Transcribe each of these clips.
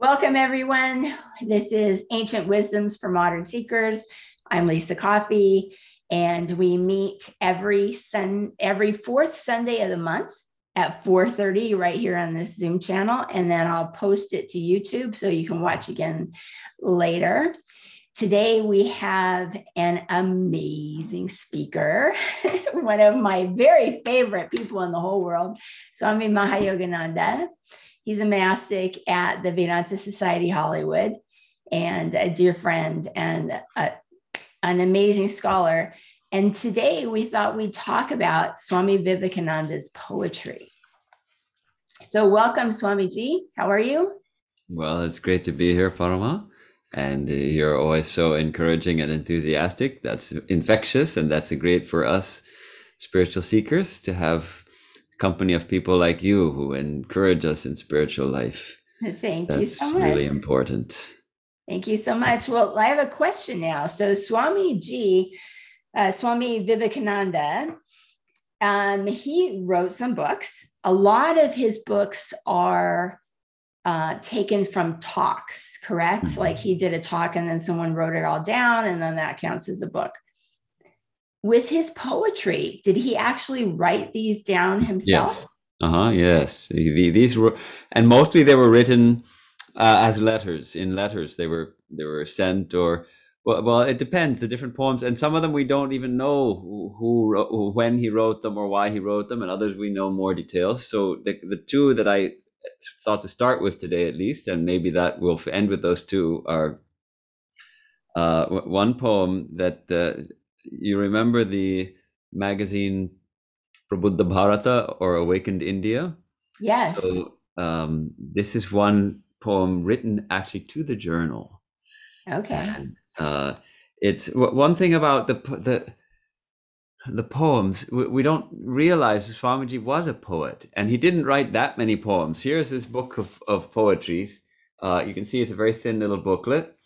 Welcome, everyone. This is Ancient Wisdoms for Modern Seekers. I'm Lisa Coffey, and we meet every sun every fourth Sunday of the month at 4:30 right here on this Zoom channel, and then I'll post it to YouTube so you can watch again later. Today we have an amazing speaker, one of my very favorite people in the whole world, Swami Mahayogananda. He's a monastic at the Vedanta Society Hollywood and a dear friend and a, an amazing scholar. And today we thought we'd talk about Swami Vivekananda's poetry. So, welcome, Swamiji. How are you? Well, it's great to be here, Parama. And uh, you're always so encouraging and enthusiastic. That's infectious, and that's great for us spiritual seekers to have company of people like you who encourage us in spiritual life. Thank That's you so much. really important. Thank you so much. Well, I have a question now. So, Swamiji, uh, Swami Vivekananda, um, he wrote some books. A lot of his books are uh, taken from talks, correct? Mm-hmm. Like he did a talk and then someone wrote it all down, and then that counts as a book with his poetry did he actually write these down himself? Yeah. uh-huh yes. These were and mostly they were written uh, as letters. In letters they were they were sent or well, well it depends the different poems. And some of them we don't even know who, who, who when he wrote them or why he wrote them and others we know more details. So the, the two that i thought to start with today at least and maybe that will end with those two are uh, one poem that uh, you remember the magazine Prabuddha Bharata or Awakened India? Yes. So um, this is one poem written actually to the journal. Okay. And, uh, it's one thing about the the the poems we, we, don't realize Swamiji was a poet, and he didn't write that many poems. Here's his book of of poetries. Uh, you can see it's a very thin little booklet.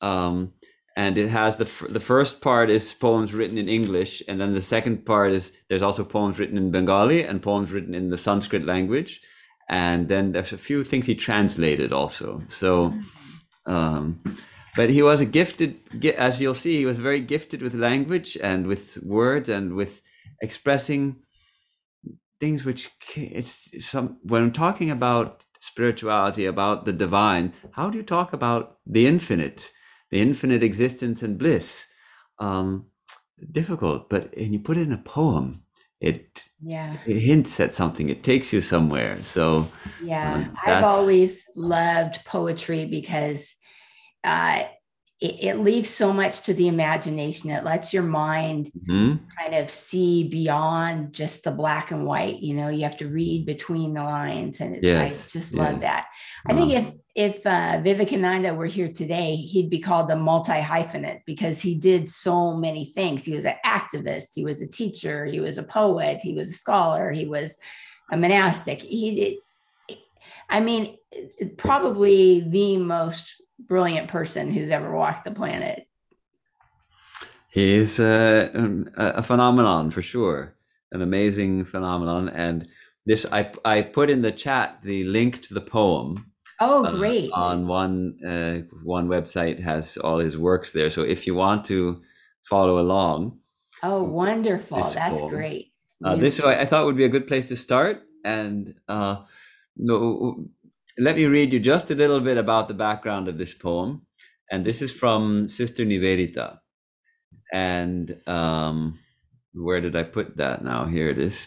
Um, and it has the the first part is poems written in English, and then the second part is there's also poems written in Bengali and poems written in the Sanskrit language, and then there's a few things he translated also. So, um, but he was a gifted, as you'll see, he was very gifted with language and with words and with expressing things which it's some when I'm talking about spirituality, about the divine. How do you talk about the infinite? The infinite existence and bliss. Um, difficult, but when you put it in a poem, it yeah it hints at something. It takes you somewhere. So yeah, uh, I've always loved poetry because uh, it, it, leaves so much to the imagination. It lets your mind mm-hmm. kind of see beyond just the black and white. You know, you have to read between the lines, and yes. I just yes. love that. I think uh-huh. if if uh, Vivekananda were here today, he'd be called a multi hyphenate because he did so many things. He was an activist, he was a teacher, he was a poet, he was a scholar, he was a monastic. He did. I mean, probably the most brilliant person who's ever walked the planet. He's uh, um, a, a phenomenon for sure, an amazing phenomenon. And this, I, I put in the chat the link to the poem. Oh, uh, great! Uh, on one uh, one website has all his works there. So if you want to follow along, oh, wonderful! That's great. Uh, this I, I, thought would be a good place to start. And uh, no, let me read you just a little bit about the background of this poem. And this is from Sister Nivedita. And um, where did I put that now? Here it is.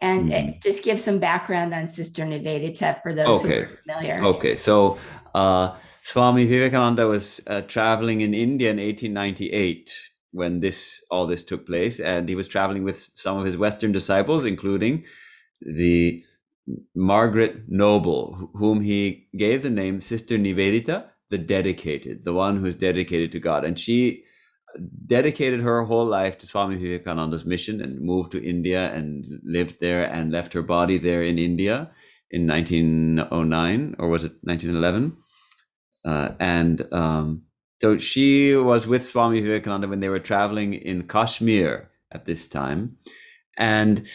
And mm. just give some background on Sister Nivedita for those okay. who are familiar. Okay, so uh, Swami Vivekananda was uh, traveling in India in 1898 when this all this took place, and he was traveling with some of his Western disciples, including the Margaret Noble, whom he gave the name Sister Nivedita, the dedicated, the one who's dedicated to God. And she dedicated her whole life to Swami Vivekananda's mission and moved to India and lived there and left her body there in India in 1909 or was it 1911? Uh, and um, so she was with Swami Vivekananda when they were traveling in Kashmir at this time. And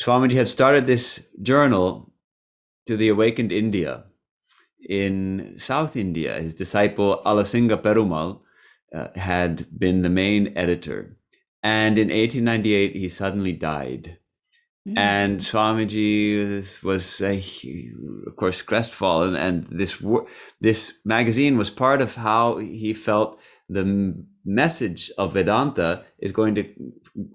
Swamiji had started this journal to the awakened India. in South India. His disciple Alasinga Perumal uh, had been the main editor. And in 1898, he suddenly died. Mm-hmm. And Swamiji was, uh, of course, crestfallen. And this this magazine was part of how he felt the message of Vedanta is going to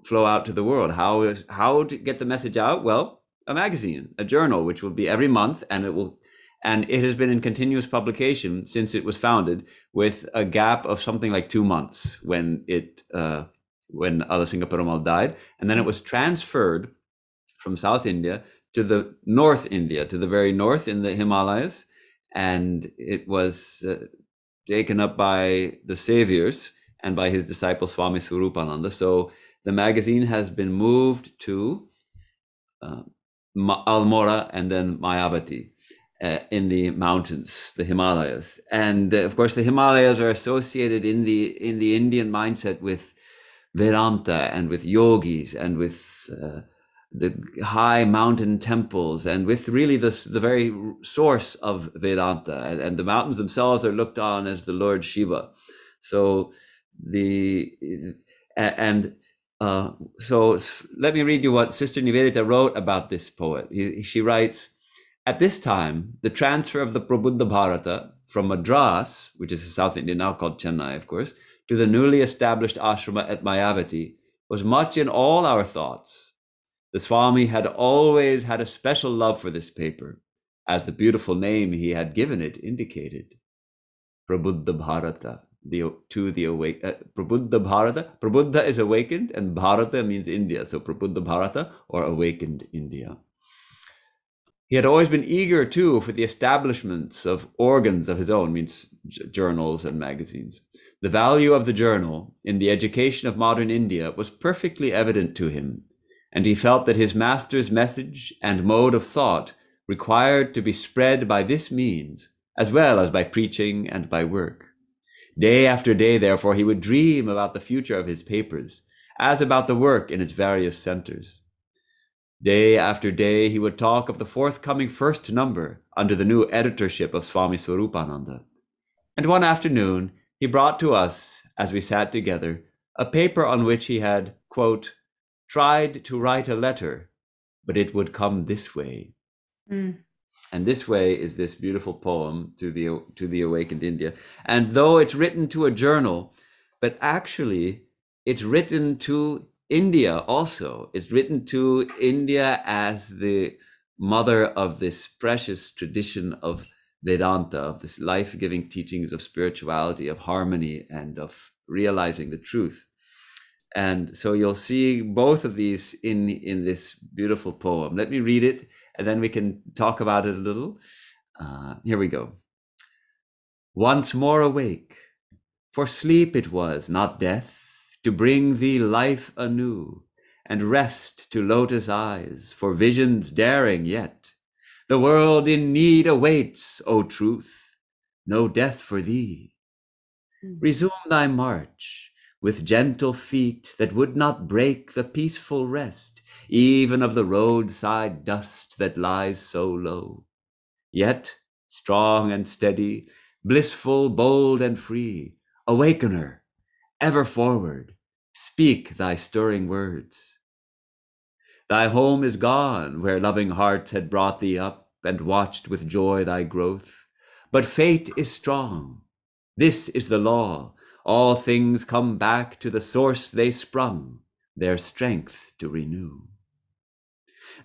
flow out to the world. How is how to get the message out? Well, a magazine, a journal, which will be every month, and it will and it has been in continuous publication since it was founded, with a gap of something like two months when it uh, when Alasinga Perumal died, and then it was transferred from South India to the North India, to the very north in the Himalayas, and it was uh, taken up by the Seviers and by his disciple Swami Swarupananda. So the magazine has been moved to uh, Almora and then Mayavati uh, in the mountains, the Himalayas, and uh, of course the Himalayas are associated in the in the Indian mindset with Vedanta and with yogis and with uh, the high mountain temples and with really the the very source of Vedanta and, and the mountains themselves are looked on as the Lord Shiva. So the and uh, so let me read you what Sister Nivedita wrote about this poet. He, she writes. At this time, the transfer of the Prabuddha Bharata from Madras, which is South India now called Chennai, of course, to the newly established ashrama at Mayavati was much in all our thoughts. The Swami had always had a special love for this paper, as the beautiful name he had given it indicated. Prabuddha Bharata, the, to the awake, uh, Prabuddha Bharata. Prabuddha is awakened, and Bharata means India. So Prabuddha Bharata or awakened India. He had always been eager, too, for the establishments of organs of his own, means journals and magazines. The value of the journal in the education of modern India was perfectly evident to him, and he felt that his master's message and mode of thought required to be spread by this means, as well as by preaching and by work. Day after day, therefore, he would dream about the future of his papers, as about the work in its various centers. Day after day, he would talk of the forthcoming first number under the new editorship of Swami Swarupananda. And one afternoon, he brought to us, as we sat together, a paper on which he had, quote, tried to write a letter, but it would come this way. Mm. And this way is this beautiful poem to the to the awakened India. And though it's written to a journal, but actually it's written to India also is written to India as the mother of this precious tradition of Vedanta, of this life giving teachings of spirituality, of harmony, and of realizing the truth. And so you'll see both of these in, in this beautiful poem. Let me read it and then we can talk about it a little. Uh, here we go. Once more awake, for sleep it was, not death to bring thee life anew, and rest to lotus eyes for visions daring yet. The world in need awaits, O truth, no death for thee. Hmm. Resume thy march with gentle feet that would not break the peaceful rest, even of the roadside dust that lies so low. Yet, strong and steady, blissful, bold and free, awakener, ever forward, speak thy stirring words. Thy home is gone where loving hearts had brought thee up and watched with joy thy growth. But fate is strong. This is the law. All things come back to the source they sprung, their strength to renew.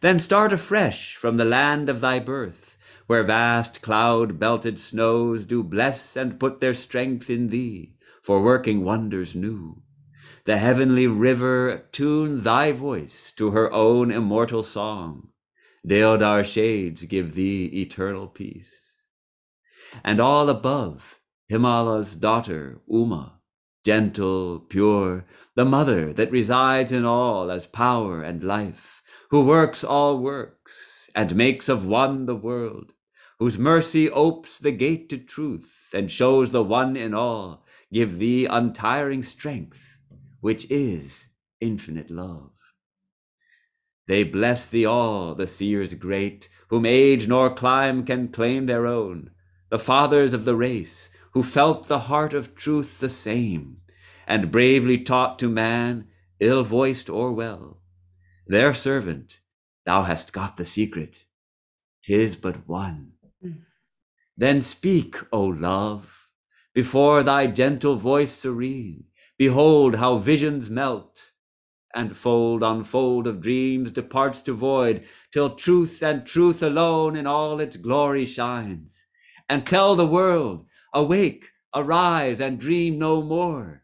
Then start afresh from the land of thy birth, where vast cloud belted snows do bless and put their strength in thee for working wonders new. The heavenly river tune thy voice to her own immortal song. Deodar shades give thee eternal peace. And all above, Himala's daughter, Uma, gentle, pure, the mother that resides in all as power and life, who works all works and makes of one the world, whose mercy opes the gate to truth and shows the one in all, give thee untiring strength, which is infinite love. They bless thee all, the seers great, whom age nor clime can claim their own. the fathers of the race, who felt the heart of truth the same, and bravely taught to man, ill voiced or well. Their servant, thou hast got the secret, tis but one. Mm. Then speak, O love, before thy gentle voice serene, behold how visions melt, and fold on fold of dreams departs to void, till truth and truth alone in all its glory shines. And tell the world, awake, arise, and dream no more.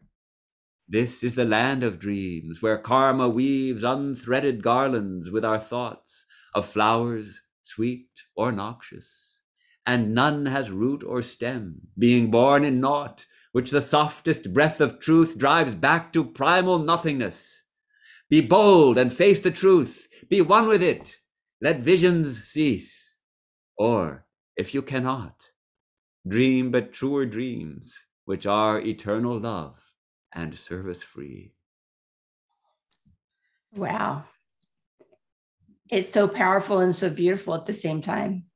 This is the land of dreams, where karma weaves unthreaded garlands with our thoughts of flowers, sweet or noxious. And none has root or stem, being born in naught, which the softest breath of truth drives back to primal nothingness. Be bold and face the truth. Be one with it. Let visions cease. Or, if you cannot, dream but truer dreams, which are eternal love and service free. Wow. It's so powerful and so beautiful at the same time.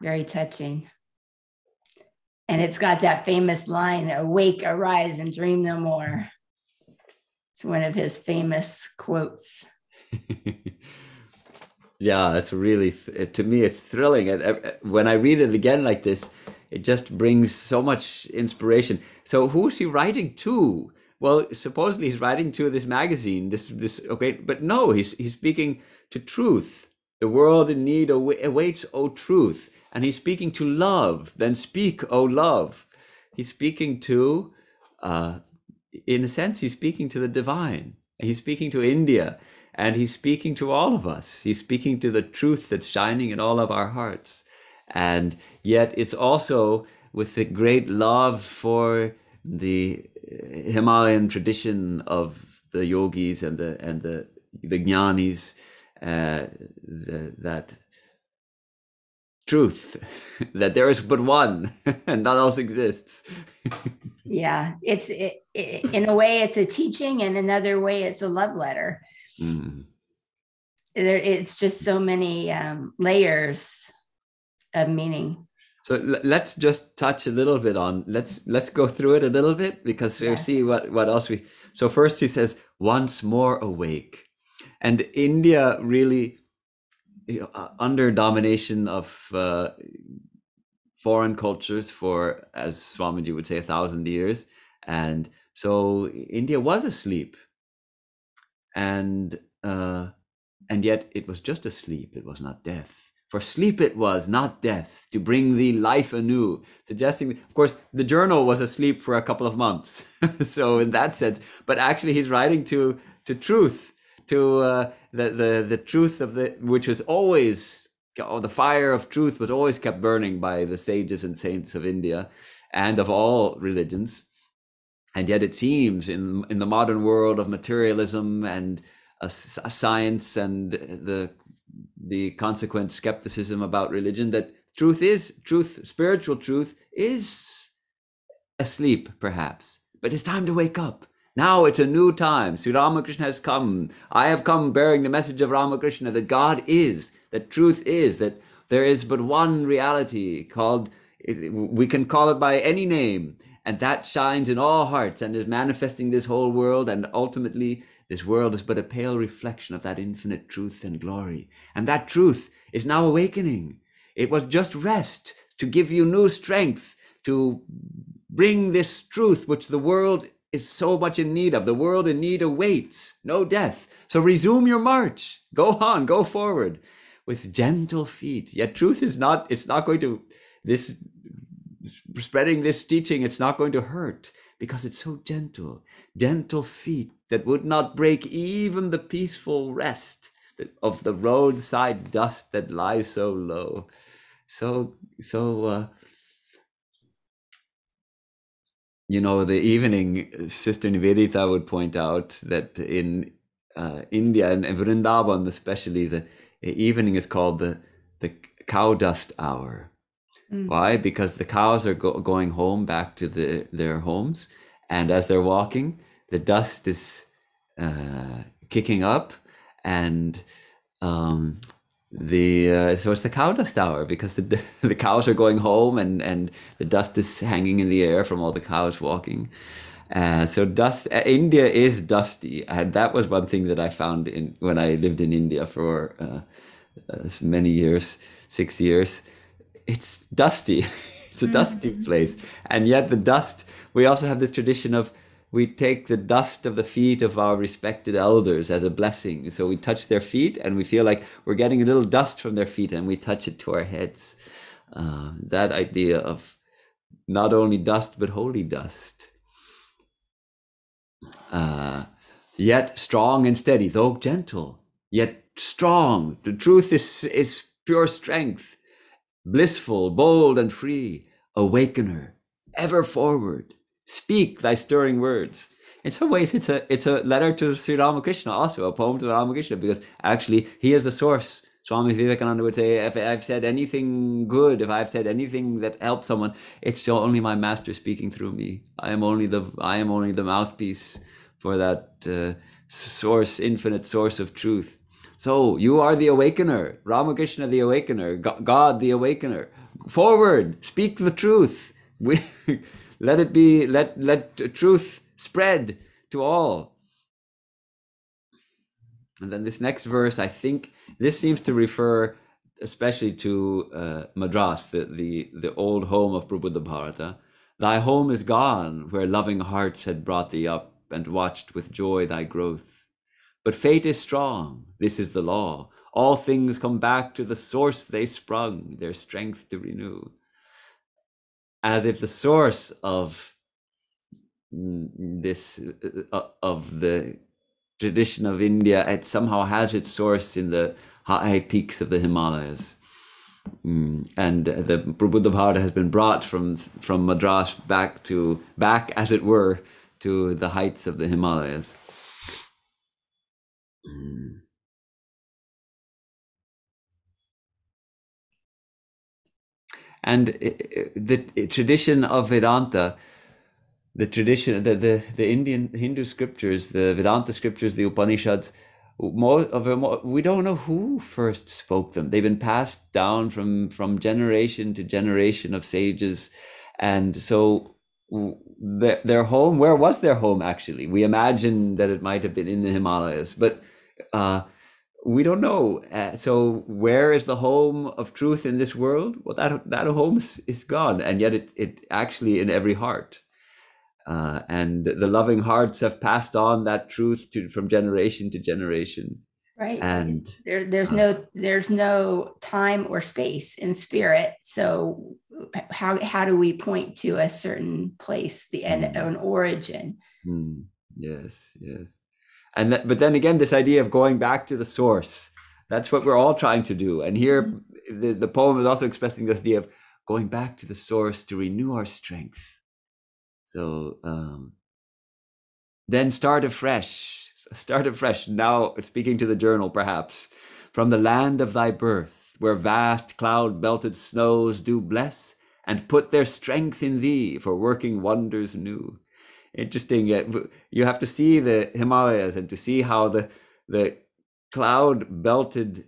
Very touching. And it's got that famous line awake, arise, and dream no more. It's one of his famous quotes. yeah, it's really, to me, it's thrilling. And uh, uh, when I read it again like this, it just brings so much inspiration. So who's he writing to? Well, supposedly he's writing to this magazine. This this okay, but no, he's he's speaking to truth. The world in need awaits, O truth, and he's speaking to love. Then speak, O love. He's speaking to, uh, in a sense, he's speaking to the divine. He's speaking to India, and he's speaking to all of us. He's speaking to the truth that's shining in all of our hearts and yet it's also with the great love for the Himalayan tradition of the yogis and the and the the jnanis, uh, the, that truth that there is but one and none else exists. yeah, it's it, it, in a way it's a teaching, and another way it's a love letter. Mm. There, it's just so many um, layers of meaning. So let's just touch a little bit on let's let's go through it a little bit because we see what what else we. So first he says once more awake, and India really uh, under domination of uh, foreign cultures for as Swamiji would say a thousand years, and so India was asleep, and uh, and yet it was just asleep; it was not death for sleep it was, not death, to bring thee life anew. Suggesting, of course, the journal was asleep for a couple of months. so in that sense, but actually he's writing to to truth, to uh, the, the the truth of the which was always oh, the fire of truth was always kept burning by the sages and saints of India and of all religions. And yet it seems in in the modern world of materialism and uh, science and the the consequent skepticism about religion that truth is truth spiritual truth is asleep perhaps but it's time to wake up now it's a new time sri ramakrishna has come i have come bearing the message of ramakrishna that god is that truth is that there is but one reality called we can call it by any name and that shines in all hearts and is manifesting this whole world and ultimately this world is but a pale reflection of that infinite truth and glory. And that truth is now awakening. It was just rest to give you new strength to bring this truth which the world is so much in need of. The world in need awaits no death. So resume your march. Go on, go forward with gentle feet. Yet truth is not, it's not going to, this spreading this teaching, it's not going to hurt because it's so gentle. Gentle feet that would not break even the peaceful rest of the roadside dust that lies so low. So, so, uh, you know, the evening, Sister Nivedita would point out that in uh, India and in Vrindavan, especially, the evening is called the the cow dust hour. Mm. Why? Because the cows are go- going home back to the, their homes, and as they're walking, the dust is uh, kicking up and um, the uh, so it's the cow dust hour because the the cows are going home and and the dust is hanging in the air from all the cows walking. Uh, so dust. Uh, India is dusty, and that was one thing that I found in when I lived in India for uh, uh, many years, six years. It's dusty. it's a dusty mm-hmm. place, and yet the dust. We also have this tradition of we take the dust of the feet of our respected elders as a blessing. So we touch their feet and we feel like we're getting a little dust from their feet and we touch it to our heads. Uh, that idea of not only dust but holy dust. Uh, yet strong and steady, though gentle, yet strong. The truth is, is pure strength, blissful, bold, and free, awakener, ever forward Speak thy stirring words. In some ways, it's a it's a letter to Sri Ramakrishna, also a poem to Ramakrishna, because actually he is the source. Swami Vivekananda would say, if I've said anything good, if I've said anything that helps someone, it's only my master speaking through me. I am only the I am only the mouthpiece for that uh, source, infinite source of truth. So you are the awakener, Ramakrishna the awakener, God the awakener. Forward, speak the truth. Let it be, let, let truth spread to all. And then this next verse, I think this seems to refer especially to uh, Madras, the, the, the old home of Prabuddha Bharata. Thy home is gone, where loving hearts had brought thee up and watched with joy thy growth. But fate is strong, this is the law. All things come back to the source they sprung, their strength to renew as if the source of this uh, of the tradition of India it somehow has its source in the high peaks of the Himalayas. Mm. And the Prabuddha Bharata has been brought from from Madras back to back, as it were, to the heights of the Himalayas. Mm. And the tradition of Vedanta, the tradition, the, the, the Indian Hindu scriptures, the Vedanta scriptures, the Upanishads, more of a, we don't know who first spoke them. They've been passed down from from generation to generation of sages, and so their their home. Where was their home actually? We imagine that it might have been in the Himalayas, but uh, we don't know. Uh, so where is the home of truth in this world? Well, that that home is, is gone, and yet it it actually in every heart. Uh, and the loving hearts have passed on that truth to from generation to generation. Right. And there, there's uh, no there's no time or space in spirit. So how how do we point to a certain place, the end, mm, an origin? Mm, yes, yes and that, but then again this idea of going back to the source that's what we're all trying to do. And here mm-hmm. the, the poem is also expressing this idea of going back to the source to renew our strength. So um, then start afresh start afresh. Now speaking to the journal perhaps from the land of thy birth where vast cloud belted snows do bless and put their strength in thee for working wonders new interesting. You have to see the Himalayas and to see how the the cloud belted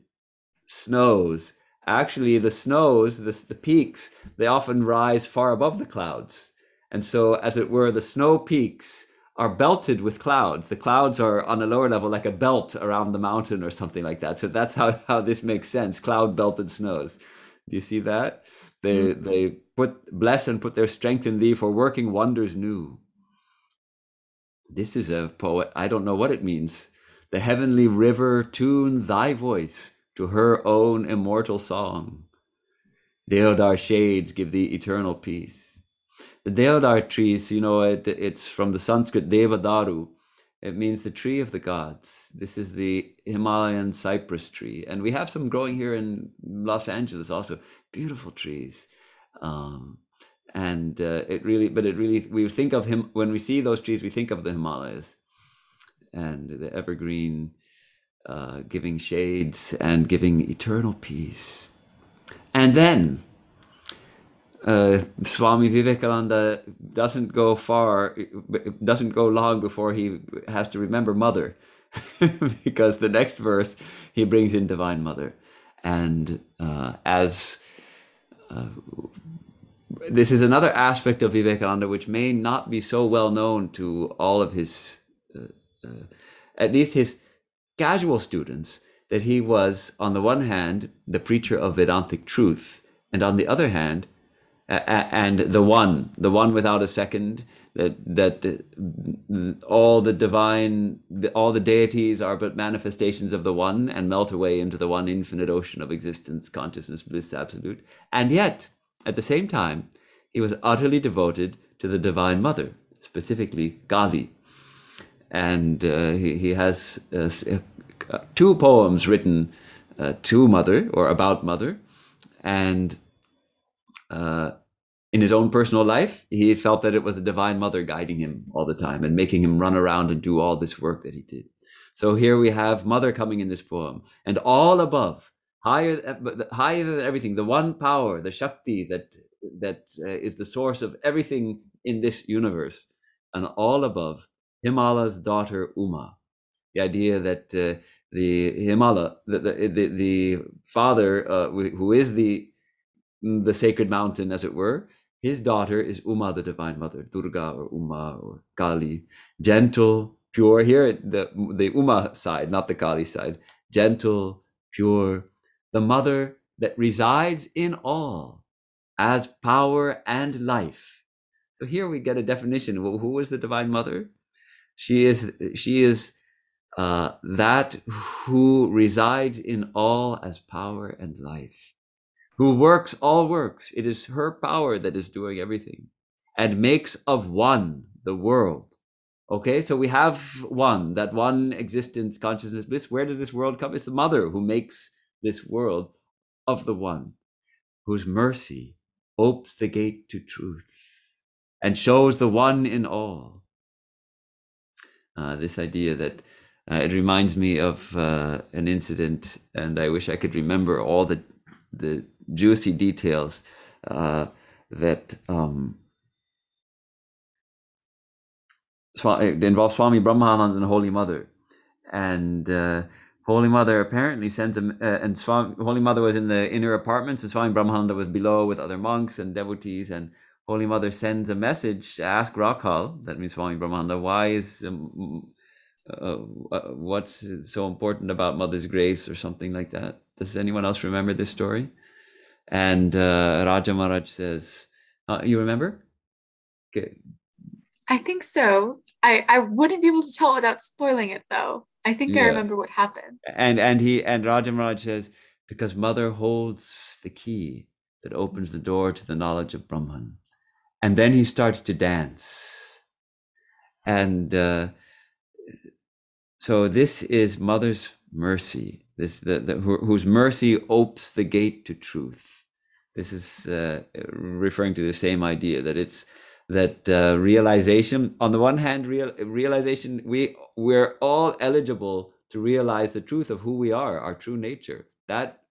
snows. Actually the snows the, the peaks they often rise far above the clouds. And so as it were the snow peaks are belted with clouds. The clouds are on a lower level like a belt around the mountain or something like that. So that's how, how this makes sense cloud belted snows. Do you see that? They mm-hmm. they put bless and put their strength in thee for working wonders new this is a poet. I don't know what it means. The heavenly river tune thy voice to her own immortal song. Deodar shades give thee eternal peace. The Deodar trees, you know, it, it's from the Sanskrit Devadaru. It means the tree of the gods. This is the Himalayan cypress tree. And we have some growing here in Los Angeles also. Beautiful trees. Um, and uh, it really but it really we think of him when we see those trees we think of the himalayas and the evergreen uh, giving shades and giving eternal peace. And then uh, Swami Vivekananda doesn't go far, doesn't go long before he has to remember Mother, because the next verse he brings in Divine Mother, And uh, as uh, this is another aspect of Vivekananda which may not be so well known to all of his, uh, uh, at least his casual students, that he was, on the one hand, the preacher of Vedantic truth, and on the other hand, and the one, the one without a second, that that the, all the divine, all the deities are but manifestations of the one and melt away into the one infinite ocean of existence, consciousness, bliss, absolute. And yet, at the same time, he was utterly devoted to the Divine Mother, specifically Kali. And uh, he, he has uh, uh, two poems written uh, to Mother or about Mother. And uh, in his own personal life, he felt that it was the Divine Mother guiding him all the time and making him run around and do all this work that he did. So here we have Mother coming in this poem, and all above, higher, higher than everything, the one power, the Shakti that that uh, is the source of everything in this universe, and all above, Himala's daughter Uma. The idea that uh, the Himala, the the the, the father uh, who is the the sacred mountain, as it were, his daughter is Uma, the divine mother, Durga or Uma or Kali, gentle, pure. Here, the the Uma side, not the Kali side, gentle, pure, the mother that resides in all as power and life. So here we get a definition. Well, who is the divine mother? She is she is uh, that who resides in all as power and life, who works all works. It is her power that is doing everything, and makes of one the world. Okay, so we have one, that one existence, consciousness, bliss. Where does this world come? It's the mother who makes this world of the one, whose mercy opens the gate to truth and shows the one in all. Uh, this idea that uh, it reminds me of uh, an incident, and I wish I could remember all the the juicy details uh, that um, it involves Swami Brahmanand and the Holy Mother, and uh, Holy Mother apparently sends him, uh, and Swami, Holy Mother was in the inner apartments, and Swami Brahmananda was below with other monks and devotees, and Holy Mother sends a message to ask Rakhal, that means Swami Brahmananda, why is, um, uh, uh, what's so important about Mother's grace or something like that. Does anyone else remember this story? And uh, Raja Maharaj says, uh, you remember? Okay. I think so. I, I wouldn't be able to tell without spoiling it though. I think yeah. I remember what happened. And and he and Raja Maharaj says, because mother holds the key that opens the door to the knowledge of Brahman. And then he starts to dance. And uh, so this is mother's mercy, this the, the whose mercy opens the gate to truth. This is uh, referring to the same idea that it's that uh, realization on the one hand real realization we we're all eligible to realize the truth of who we are our true nature. That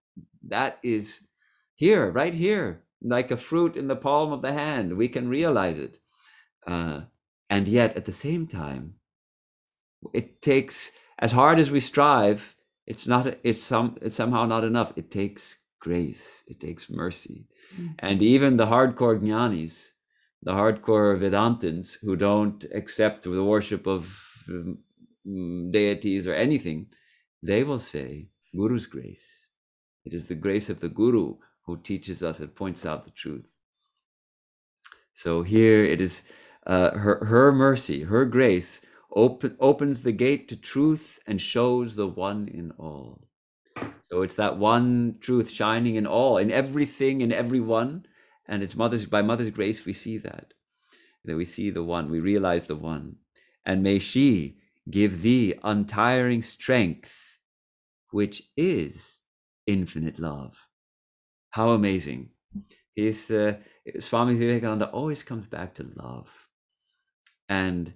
that is here right here like a fruit in the palm of the hand. We can realize it. Uh, and yet at the same time it takes as hard as we strive it's not it's some it's somehow not enough. It takes grace. It takes mercy. Mm-hmm. and even the hardcore jnanis the hardcore Vedantins who don't accept the worship of um, deities or anything, they will say, Guru's grace. It is the grace of the Guru who teaches us and points out the truth. So here it is uh, her, her mercy, her grace open, opens the gate to truth and shows the one in all. So it's that one truth shining in all, in everything, in everyone and it's mother's by mother's grace we see that that we see the one we realize the one. And may she give thee untiring strength which is infinite love. How amazing. His uh, swami vivekananda always comes back to love. And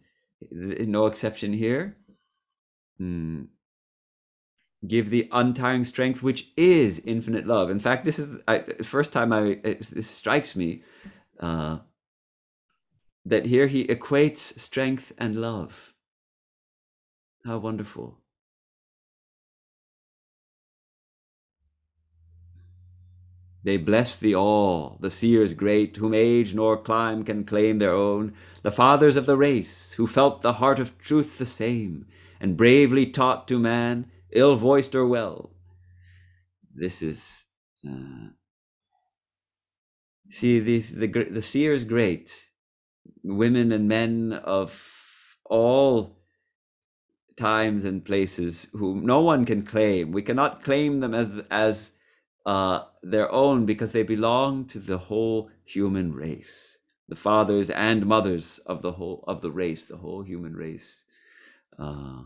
no exception here? Mm, give the untiring strength which is infinite love. In fact this is the first time i it, this strikes me uh, that here he equates strength and love. How wonderful. They bless thee all, the seers great, whom age nor clime can claim their own, the fathers of the race, who felt the heart of truth the same, and bravely taught to man, ill voiced or well. This is uh, see these the the seers great, women and men of all times and places whom no one can claim. We cannot claim them as as uh, their own because they belong to the whole human race, the fathers and mothers of the whole of the race, the whole human race. Uh,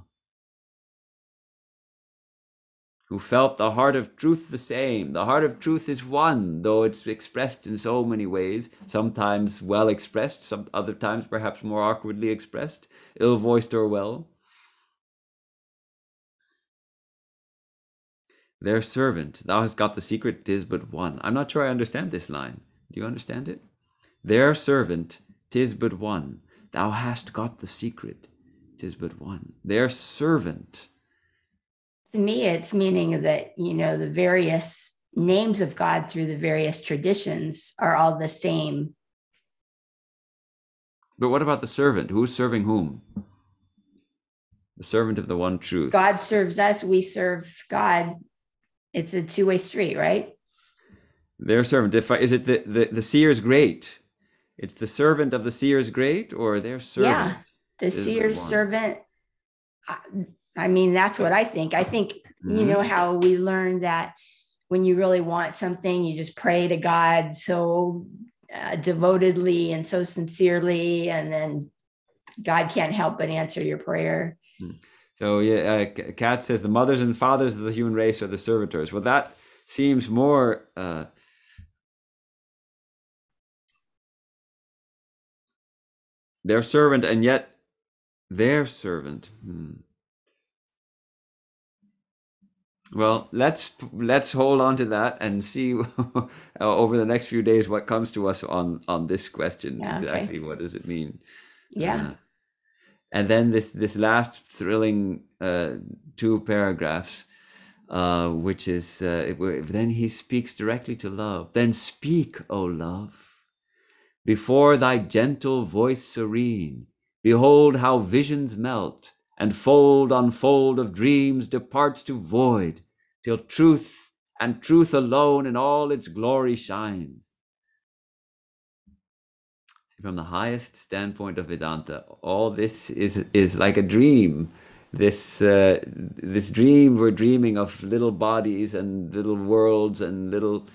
who felt the heart of truth the same. The heart of truth is one, though it's expressed in so many ways, sometimes well expressed, some other times perhaps more awkwardly expressed, ill voiced or well. Their servant, thou hast got the secret, tis but one. I'm not sure I understand this line. Do you understand it? Their servant, tis but one. Thou hast got the secret, tis but one. Their servant to me, it's meaning that, you know, the various names of God through the various traditions are all the same. But what about the servant? Who's serving whom? The servant of the one truth. God serves us, we serve God. It's a two way street, right? Their servant. If I, is it the, the, the seer's great? It's the servant of the seer's great or their servant? Yeah, the seer's the servant. I mean, that's what I think. I think, mm-hmm. you know, mm-hmm. how we learned that when you really want something, you just pray to God so uh, devotedly and so sincerely, and then God can't help but answer your prayer. Hmm. So, yeah, uh, Kat says the mothers and fathers of the human race are the servitors. Well, that seems more. Uh, their servant, and yet their servant. Hmm. Well, let's let's hold on to that and see over the next few days what comes to us on on this question. Yeah, exactly, okay. what does it mean? Yeah. Uh, and then this this last thrilling uh, two paragraphs, uh, which is uh, then he speaks directly to love. Then speak, O love, before thy gentle voice serene. Behold how visions melt and fold on fold of dreams departs to void, till truth and truth alone in all its glory shines. From the highest standpoint of Vedanta, all this is, is like a dream. This, uh, this dream, we're dreaming of little bodies and little worlds and little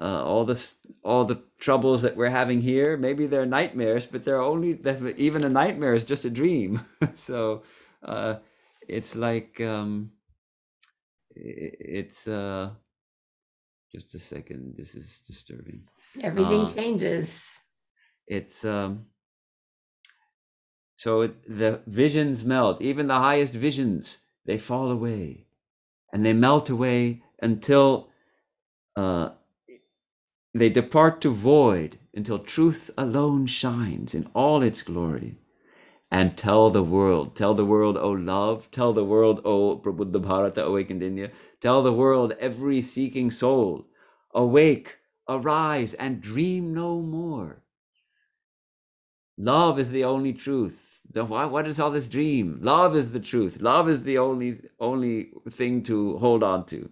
uh, all this all the troubles that we're having here maybe they're nightmares but they're only even a nightmare is just a dream so uh, it's like um, it's uh, just a second. This is disturbing. Everything uh, changes. It's um, so it, the visions melt. Even the highest visions they fall away, and they melt away until uh, they depart to void until truth alone shines in all its glory and tell the world, tell the world, oh love, tell the world, oh Prabuddha Bharata, awakened India, tell the world, every seeking soul, awake, arise, and dream no more. Love is the only truth. The, why, what is all this dream? Love is the truth. Love is the only only thing to hold on to.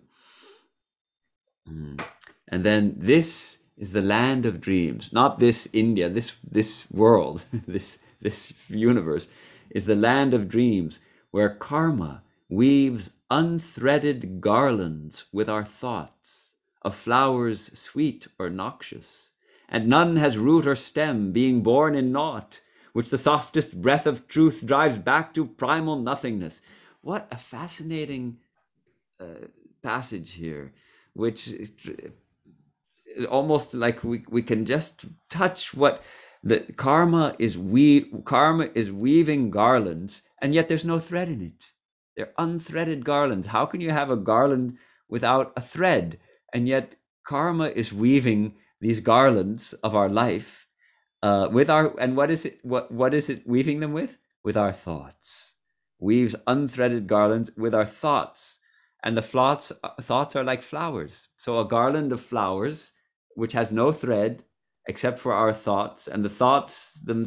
Mm. And then this is the land of dreams, not this India, this this world, this this universe, is the land of dreams where karma weaves unthreaded garlands with our thoughts of flowers sweet or noxious, and none has root or stem, being born in naught, which the softest breath of truth drives back to primal nothingness. What a fascinating uh, passage here, which almost like we, we can just touch what the karma is we karma is weaving garlands and yet there's no thread in it. They're unthreaded garlands. How can you have a garland without a thread? And yet karma is weaving these garlands of our life uh, with our and what is it what what is it weaving them with? With our thoughts. Weaves unthreaded garlands with our thoughts. And the thoughts uh, thoughts are like flowers. So a garland of flowers which has no thread except for our thoughts, and the thoughts them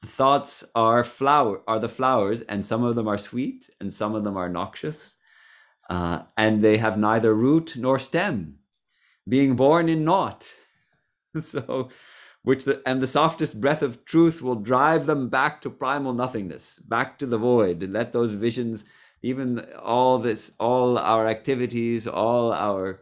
the thoughts are flower are the flowers, and some of them are sweet, and some of them are noxious, uh, and they have neither root nor stem, being born in naught. so, which the and the softest breath of truth will drive them back to primal nothingness, back to the void, and let those visions, even all this, all our activities, all our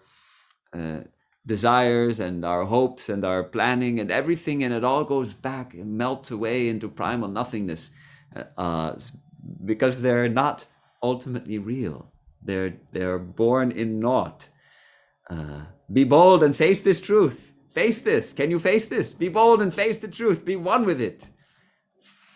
uh, desires and our hopes and our planning and everything, and it all goes back and melts away into primal nothingness uh, because they're not ultimately real. They're, they're born in naught. Uh, be bold and face this truth. Face this. Can you face this? Be bold and face the truth. Be one with it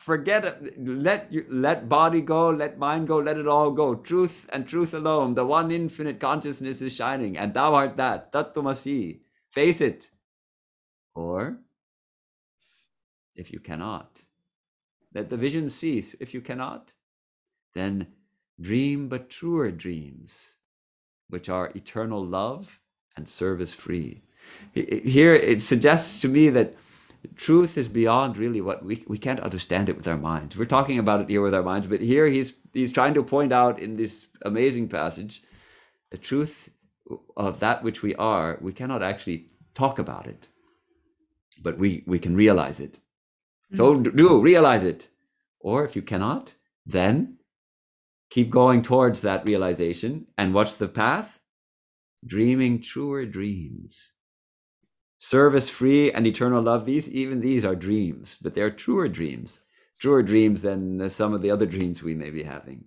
forget it. let you, let body go let mind go let it all go. Truth and truth alone the one infinite consciousness is shining and thou art that tattvamasi face it. Or if you cannot let the vision cease. If you cannot then dream but truer dreams which are eternal love and service free. Here it suggests to me that truth is beyond really what we we can't understand it with our minds. We're talking about it here with our minds, but here he's he's trying to point out in this amazing passage the truth of that which we are. We cannot actually talk about it, but we we can realize it. So mm-hmm. do realize it, or if you cannot, then keep going towards that realization. And what's the path? Dreaming truer dreams service free and eternal love these even these are dreams but they're truer dreams truer dreams than some of the other dreams we may be having.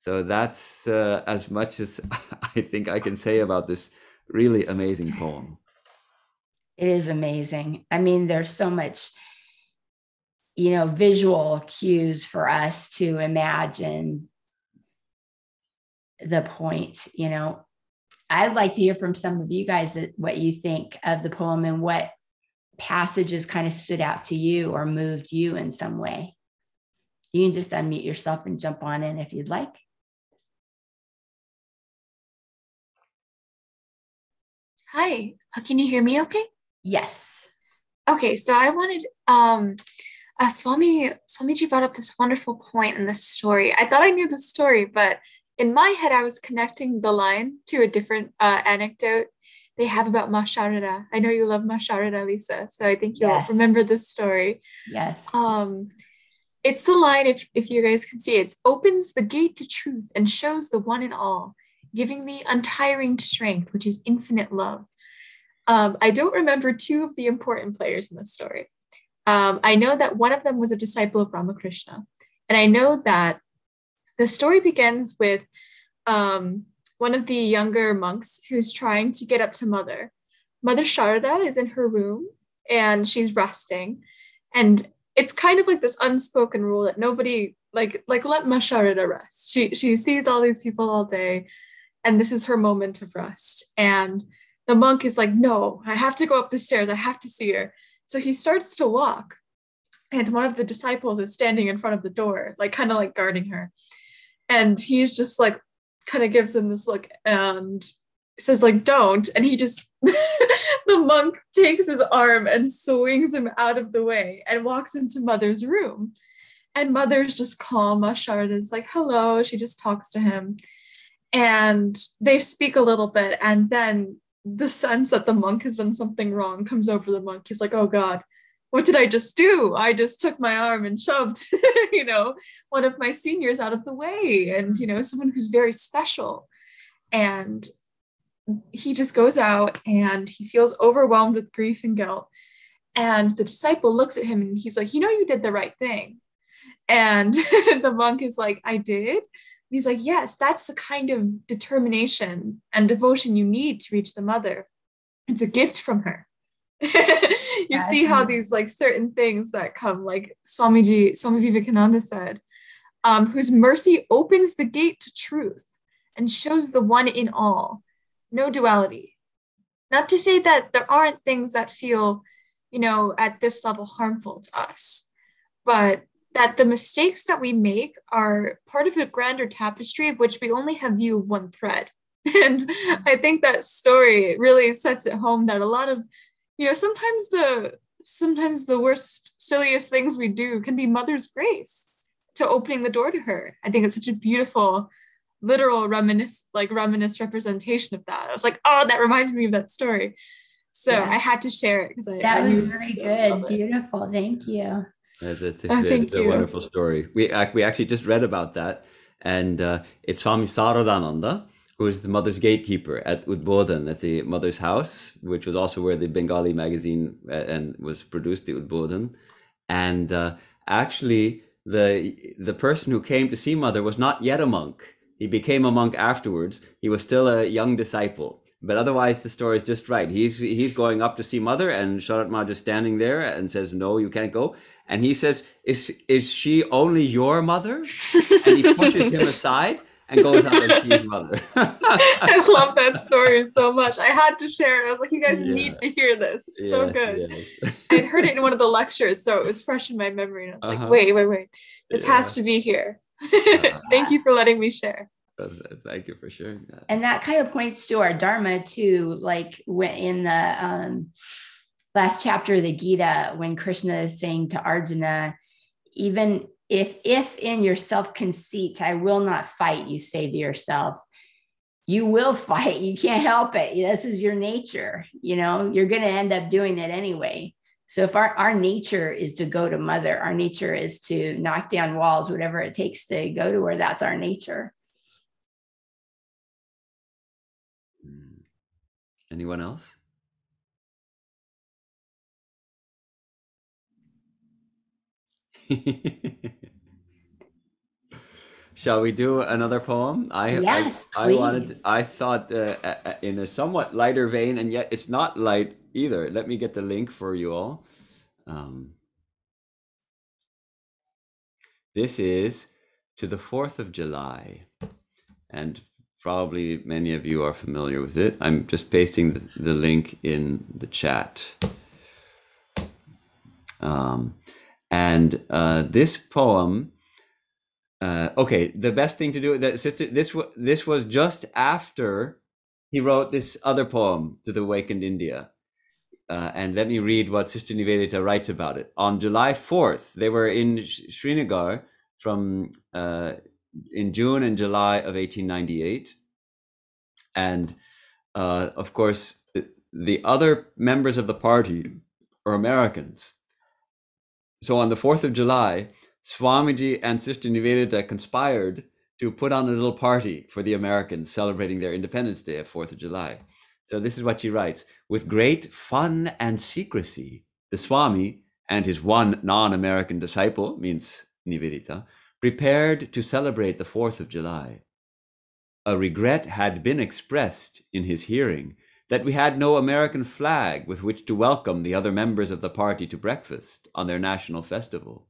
So that's uh, as much as i think i can say about this really amazing poem. It is amazing. I mean there's so much you know visual cues for us to imagine the point you know I'd like to hear from some of you guys what you think of the poem and what passages kind of stood out to you or moved you in some way. You can just unmute yourself and jump on in if you'd like. Hi, uh, can you hear me okay? Yes. Okay, so I wanted um uh, Swami Swamiji brought up this wonderful point in this story. I thought I knew the story, but in my head, I was connecting the line to a different uh, anecdote they have about Ma Sharada. I know you love Ma Sharada, Lisa, so I think you'll yes. remember this story. Yes. Um, it's the line, if, if you guys can see it, it opens the gate to truth and shows the one and all, giving the untiring strength, which is infinite love. Um, I don't remember two of the important players in this story. Um, I know that one of them was a disciple of Ramakrishna. And I know that the story begins with um, one of the younger monks who's trying to get up to Mother. Mother Sharada is in her room and she's resting. And it's kind of like this unspoken rule that nobody like like let Ma Sharada rest. She she sees all these people all day, and this is her moment of rest. And the monk is like, no, I have to go up the stairs. I have to see her. So he starts to walk, and one of the disciples is standing in front of the door, like kind of like guarding her and he's just like kind of gives him this look and says like don't. And he just the monk takes his arm and swings him out of the way and walks into mother's room. And mother's just calm Ashard is like hello she just talks to him. And they speak a little bit and then the sense that the monk has done something wrong comes over the monk. He's like oh god what did I just do? I just took my arm and shoved, you know, one of my seniors out of the way and, you know, someone who's very special. And he just goes out and he feels overwhelmed with grief and guilt. And the disciple looks at him and he's like, You know, you did the right thing. And the monk is like, I did. And he's like, Yes, that's the kind of determination and devotion you need to reach the mother. It's a gift from her. you see how these like certain things that come, like Swamiji, Swami Vivekananda said, um, whose mercy opens the gate to truth and shows the one in all, no duality. Not to say that there aren't things that feel, you know, at this level harmful to us, but that the mistakes that we make are part of a grander tapestry of which we only have view of one thread. And I think that story really sets it home that a lot of you know, sometimes the sometimes the worst, silliest things we do can be Mother's grace to opening the door to her. I think it's such a beautiful literal reminisce like reminisce representation of that. I was like, oh, that reminds me of that story. So yeah. I had to share it because that I was very good. Beautiful. Thank you. That's, that's a, oh, a wonderful story. We we actually just read about that, and uh, it's Swami Saradananda, who is the mother's gatekeeper at Udbodhan, at the mother's house, which was also where the Bengali magazine uh, and was produced, the Udbodhan. And uh, actually, the the person who came to see mother was not yet a monk he became a monk afterwards. He was still a young disciple. But otherwise, the story is just right. He's he's going up to see mother, and Sharat Maharaj is standing there and says, "No, you can't go." And he says, "Is is she only your mother?" And he pushes him aside and goes out and sees mother. I love that story so much. I had to share it. I was like, "You guys yeah. need to hear this. It's yes, so good." Yes. I'd heard it in one of the lectures, so it was fresh in my memory. And I was uh-huh. like, "Wait, wait, wait! This yeah. has to be here." Thank you for letting me share. Thank you for sharing that. And that kind of points to our Dharma too, like when in the um, last chapter of the Gita, when Krishna is saying to Arjuna, even if if in your self-conceit I will not fight, you say to yourself, you will fight. You can't help it. This is your nature. You know, you're going to end up doing it anyway. So if our, our nature is to go to mother, our nature is to knock down walls, whatever it takes to go to her, that's our nature. Hmm. Anyone else? Shall we do another poem? I yes, I, I wanted. I thought uh, in a somewhat lighter vein, and yet it's not light either. Let me get the link for you all. Um, this is to the 4th of July, and probably many of you are familiar with it. I'm just pasting the, the link in the chat. Um, and uh, this poem, uh, okay, the best thing to do that sister, this this was just after he wrote this other poem to the awakened India. Uh, and let me read what Sister Nivedita writes about it. On July 4th, they were in Srinagar from uh, in June and July of 1898. And uh, of course, the, the other members of the party are Americans. So on the 4th of July, Swamiji and Sister Nivedita conspired to put on a little party for the Americans celebrating their Independence Day of 4th of July. So this is what she writes. With great fun and secrecy, the Swami and his one non-American disciple, means Nivedita, prepared to celebrate the 4th of July. A regret had been expressed in his hearing that we had no American flag with which to welcome the other members of the party to breakfast on their national festival.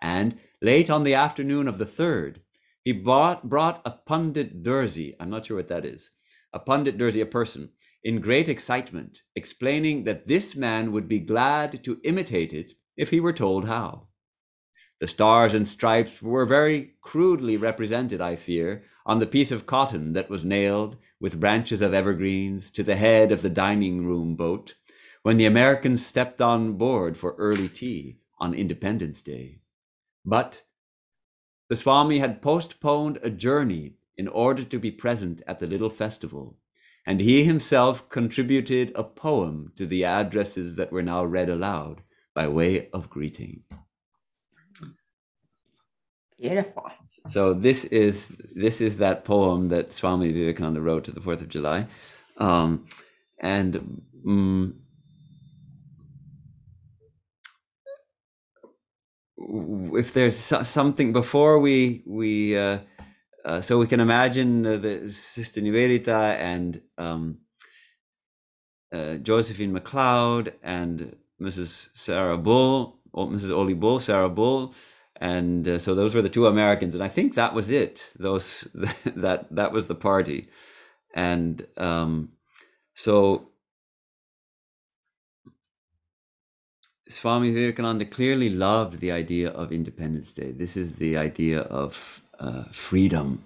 And late on the afternoon of the 3rd, he bought, brought a Pundit Durzi, I'm not sure what that is, a Pundit Durzi, a person, in great excitement, explaining that this man would be glad to imitate it if he were told how. The stars and stripes were very crudely represented, I fear, on the piece of cotton that was nailed with branches of evergreens to the head of the dining room boat when the Americans stepped on board for early tea on Independence Day. But the Swami had postponed a journey in order to be present at the little festival and he himself contributed a poem to the addresses that were now read aloud by way of greeting. Beautiful. So this is this is that poem that Swami Vivekananda wrote to the Fourth of July, um, and um, if there's something before we we uh, uh, so we can imagine uh, the Sister Nivedita and um, uh, Josephine MacLeod and Mrs. Sara Bull, Mrs. Ole Bull, Sara Bull, and uh, so those were the two Americans, and I think that was it. Those that that was the party, and um, so Swami Vivekananda clearly loved the idea of Independence Day. This is the idea of uh, freedom.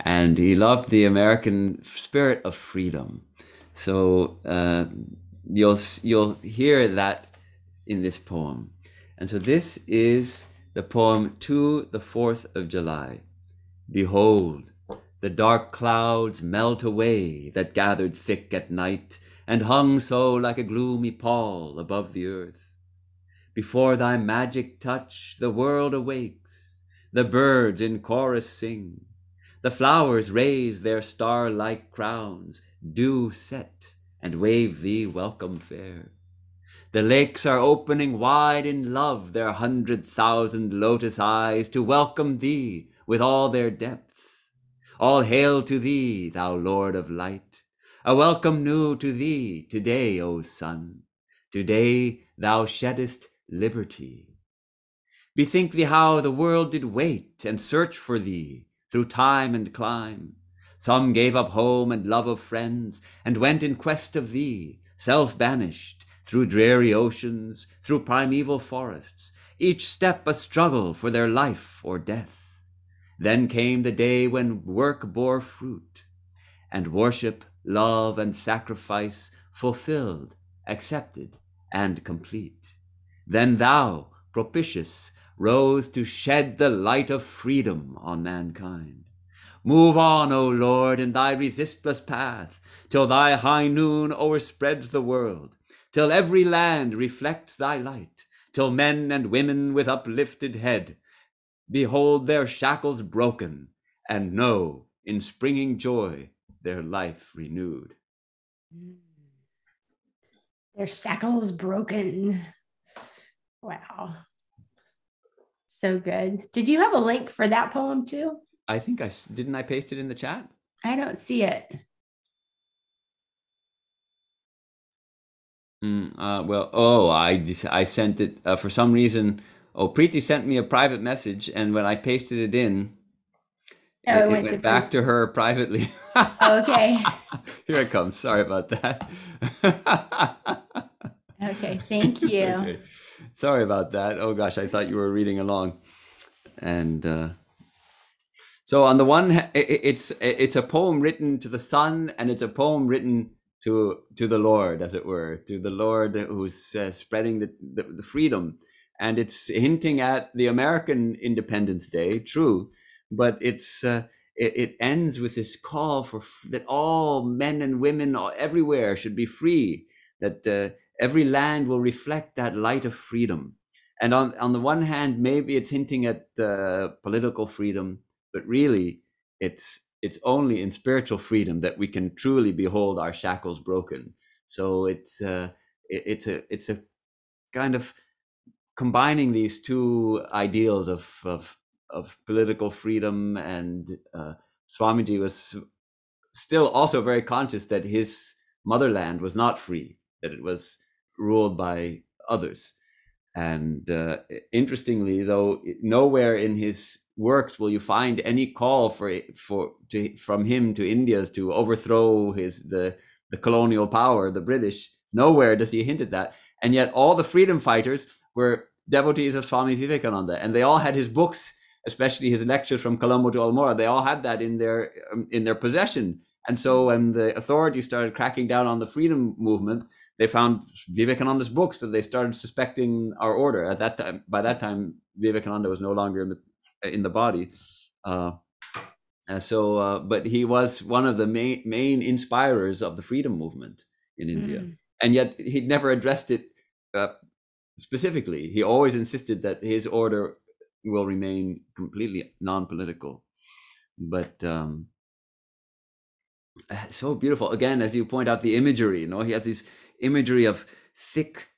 And he loved the American spirit of freedom. So uh, you'll you'll hear that in this poem. And so this is the poem to the 4th of July. Behold, the dark clouds melt away that gathered thick at night and hung so like a gloomy pall above the earth. Before thy magic touch, the world awakes, the birds in chorus sing, the flowers raise their star like crowns, dew set, and wave thee welcome fair. The lakes are opening wide in love their hundred thousand lotus eyes to welcome thee with all their depth. All hail to thee, thou Lord of light. A welcome new to thee today, O sun. Today thou sheddest liberty. Bethink thee how the world did wait and search for thee through time and clime. Some gave up home and love of friends and went in quest of thee, self banished, through dreary oceans, through primeval forests, each step a struggle for their life or death. Then came the day when work bore fruit, and worship, love, and sacrifice fulfilled, accepted, and complete. Then thou, propitious, rose to shed the light of freedom on mankind. Move on, O Lord, in thy resistless path, till thy high noon overspreads the world, till every land reflects thy light, till men and women with uplifted head behold their shackles broken, and know in springing joy their life renewed. Mm. Their shackles broken. Wow. So good. Did you have a link for that poem too? I think I didn't I paste it in the chat. I don't see it. Mm, uh, well, oh, I I sent it uh, for some reason. Oh, Preeti sent me a private message, and when I pasted it in, oh, it, it, went, went back to her privately. okay. Here it comes. Sorry about that. okay, thank you. Okay. Sorry about that. Oh gosh, I thought you were reading along, and uh, so on the one, it's it's a poem written to the sun, and it's a poem written to to the Lord, as it were, to the Lord who's uh, spreading the, the, the freedom, and it's hinting at the American Independence Day, true, but it's. Uh, it, it, ends with this call for that all men and women everywhere should be free that uh, every land will reflect that light of freedom. And on, on the one hand, maybe it's hinting at uh, political freedom, but really it's it's only in spiritual freedom that we can truly behold our shackles broken. So it's uh, it, it's a it's a kind of combining these two ideals of of, of political freedom and uh, Swamiji was still also very conscious that his motherland was not free, that it was ruled by others. And uh, interestingly, though, nowhere in his works will you find any call for for to, from him to India's to overthrow his the the colonial power, the British. Nowhere does he hint at that. And yet, all the freedom fighters were devotees of Swami Vivekananda, and they all had his books, especially his lectures from Colombo to Almora. They all had that in their um, in their possession. And so, when the authorities started cracking down on the freedom movement, they found Vivekananda's books so they started suspecting our order. At that time, by that time, Vivekananda was no longer in the in the body. Uh, so, uh, but he was one of the main main inspirers of the freedom movement in India, mm. and yet he'd never addressed it uh, specifically. He always insisted that his order will remain completely non-political. But um, so beautiful. Again, as you point out, the imagery. You know, he has this imagery of thick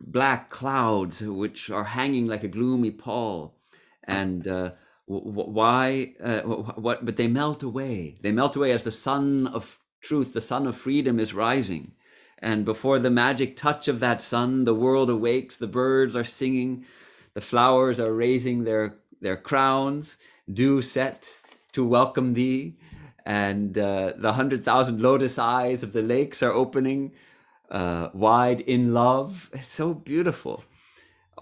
black clouds which are hanging like a gloomy pall and uh, why uh, what but they melt away they melt away as the sun of truth the sun of freedom is rising and before the magic touch of that sun the world awakes the birds are singing the flowers are raising their their crowns dew set to welcome thee and uh, the hundred thousand lotus eyes of the lakes are opening uh, wide in love. It's so beautiful.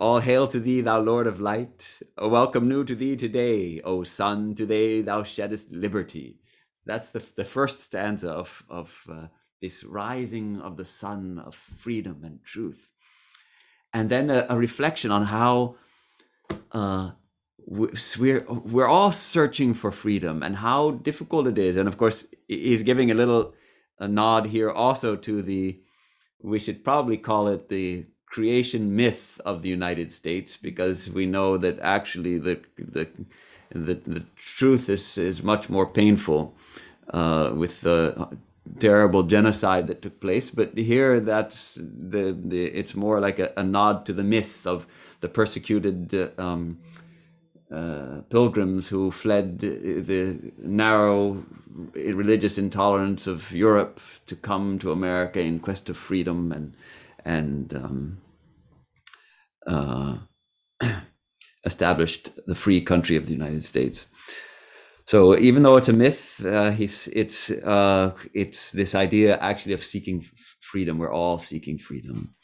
All hail to thee, thou Lord of light. A welcome new to thee today, O sun. Today thou sheddest liberty. That's the, the first stanza of, of uh, this rising of the sun of freedom and truth. And then a, a reflection on how uh, we're we're all searching for freedom and how difficult it is. And of course, he's giving a little a nod here also to the we should probably call it the creation myth of the United States because we know that actually the the the, the truth is is much more painful uh, with the terrible genocide that took place. But here, that's the, the it's more like a, a nod to the myth of the persecuted uh, um, uh, pilgrims who fled the narrow religious intolerance of Europe to come to America in quest of freedom and and um, uh, established the free country of the United States. So even though it's a myth, uh, it's uh, it's this idea actually of seeking freedom. We're all seeking freedom,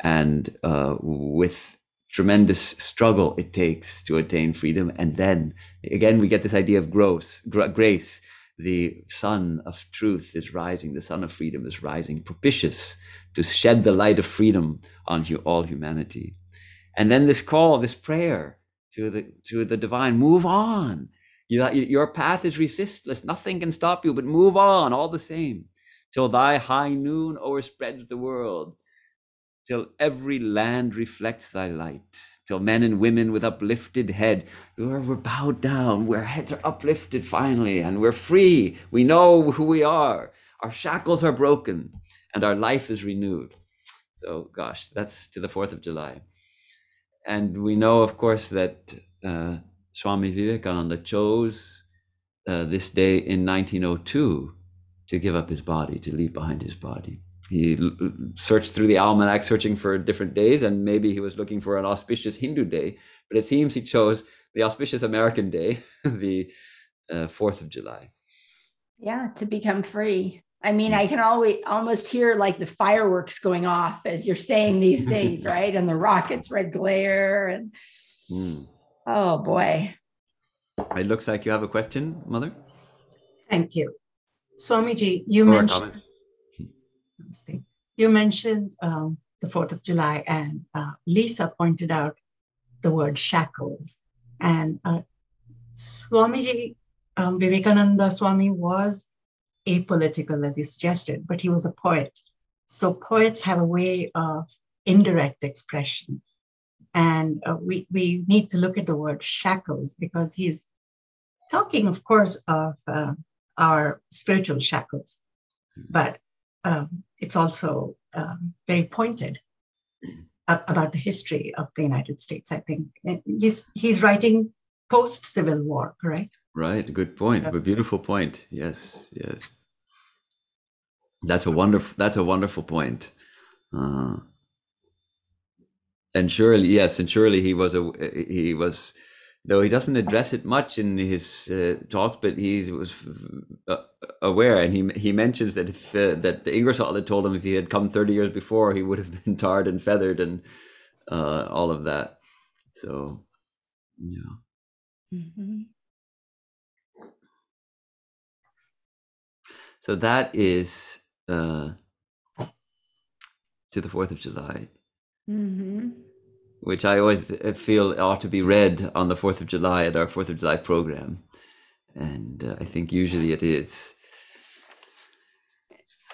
and uh, with tremendous struggle it takes to attain freedom, and then again we get this idea of gross, grace. The sun of truth is rising. The sun of freedom is rising, propitious to shed the light of freedom on all humanity. And then this call, this prayer to the to the divine, move on you, uh, your path is resistless. Nothing can stop you, but move on all the same till thy high noon overspreads the world, till every land reflects thy light, till men and women with uplifted head, we're, we're bowed down, our heads are uplifted finally, and we're free. We know who we are. Our shackles are broken, and our life is renewed. So, gosh, that's to the 4th of July. And we know, of course, that. Uh, Swami Vivekananda chose uh, this day in 1902 to give up his body, to leave behind his body. He searched through the almanac, searching for different days, and maybe he was looking for an auspicious Hindu day, but it seems he chose the auspicious American day, the uh, 4th of July. Yeah, to become free. I mean, I can always almost hear like the fireworks going off as you're saying these things, right? And the rockets red glare and mm. Oh boy. It looks like you have a question, Mother. Thank you. Swamiji, you or mentioned you mentioned um, the 4th of July, and uh, Lisa pointed out the word shackles. And uh, Swamiji, um, Vivekananda Swami was apolitical, as you suggested, but he was a poet. So poets have a way of indirect expression. And uh, we, we need to look at the word shackles because he's talking, of course, of uh, our spiritual shackles, but um, it's also um, very pointed about the history of the United States. I think he's he's writing post Civil War, correct? Right. Good point. A beautiful point. Yes. Yes. That's a wonderful. That's a wonderful point. Uh, and surely yes and surely he was a he was though he doesn't address it much in his uh, talks but he was uh, aware and he he mentions that if uh, that the Ingersoll had told him if he had come 30 years before he would have been tarred and feathered and uh, all of that so yeah mm-hmm. so that is uh, to the 4th of July mm-hmm. Which I always feel ought to be read on the 4th of July at our 4th of July program. And uh, I think usually it is.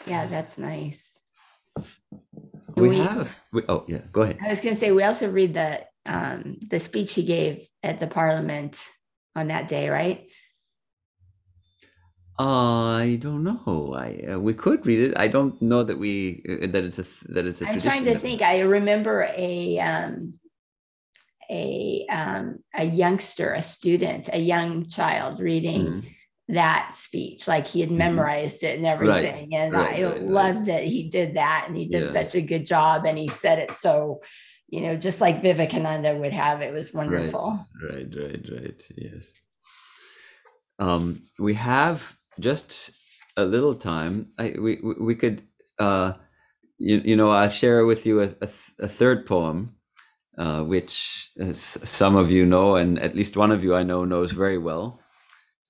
Yeah, that's nice. We, we have. We, oh, yeah, go ahead. I was going to say, we also read the, um, the speech he gave at the parliament on that day, right? I don't know. I uh, we could read it. I don't know that we uh, that it's a that it's a. I'm trying to think. I remember a um, a um, a youngster, a student, a young child reading mm-hmm. that speech. Like he had mm-hmm. memorized it and everything, right. and right, I right, loved that he did that, and he did yeah. such a good job, and he said it so. You know, just like Vivekananda would have, it was wonderful. Right, right, right, right. Yes. Um, we have just a little time, I, we we could, uh, you, you know, I'll share with you a, a, a third poem, uh, which uh, some of you know, and at least one of you I know knows very well.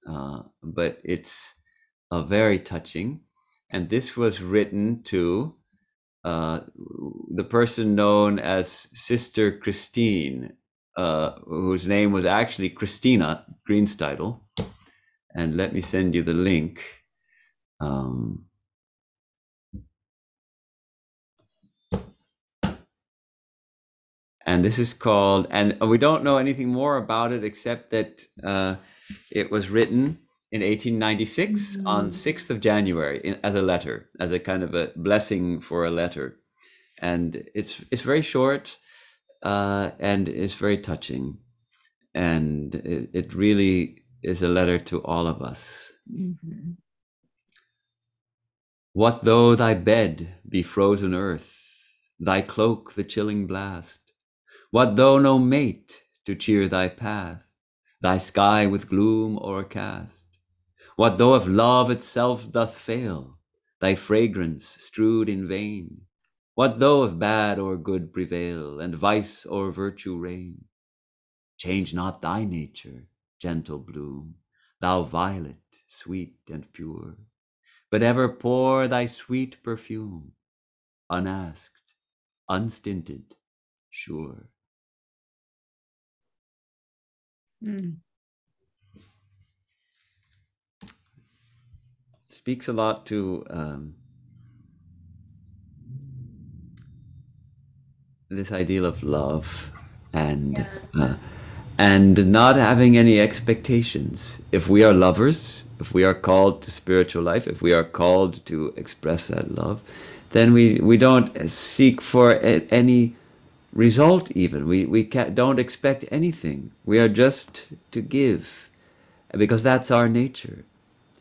Uh, but it's uh, very touching, and this was written to uh, the person known as Sister Christine, uh, whose name was actually Christina Greenstidel. And let me send you the link. Um, and this is called, and we don't know anything more about it except that uh, it was written in 1896 mm-hmm. on 6th of January in, as a letter, as a kind of a blessing for a letter. And it's it's very short uh, and it's very touching. And it, it, really is a letter to all of us. Mm-hmm. What though thy bed be frozen earth, thy cloak the chilling blast? What though no mate to cheer thy path, thy sky with gloom o'ercast? What though if love itself doth fail, thy fragrance strewed in vain? What though if bad or good prevail, and vice or virtue reign? Change not thy nature, gentle bloom, thou violet, sweet and pure, but ever pour thy sweet perfume, unasked, unstinted, sure. Mm. speaks a lot to um, this ideal of love and uh, and not having any expectations. If we are lovers, if we are called to spiritual life, if we are called to express that love, then we we don't seek for a, any result. Even we we don't expect anything. We are just to give, because that's our nature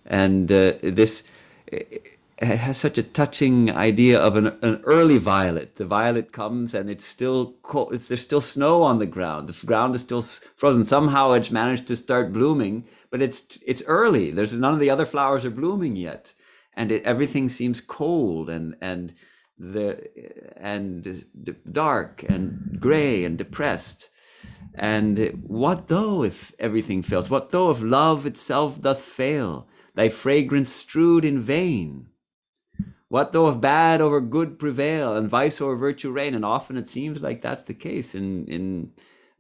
and uh, this has such a touching idea of an, an, early violet. The violet comes and it's still cold. It's, there's still snow on the ground. The ground is still frozen. Somehow it's managed to start blooming, but it's it's early. There's none of the other flowers are blooming yet, and it, everything seems cold and and the and dark and gray and depressed. And what though if everything fails? What though if love itself doth fail? thy fragrance strewed in vain. What though if bad over good prevail and vice over virtue reign? And often it seems like that's the case in, in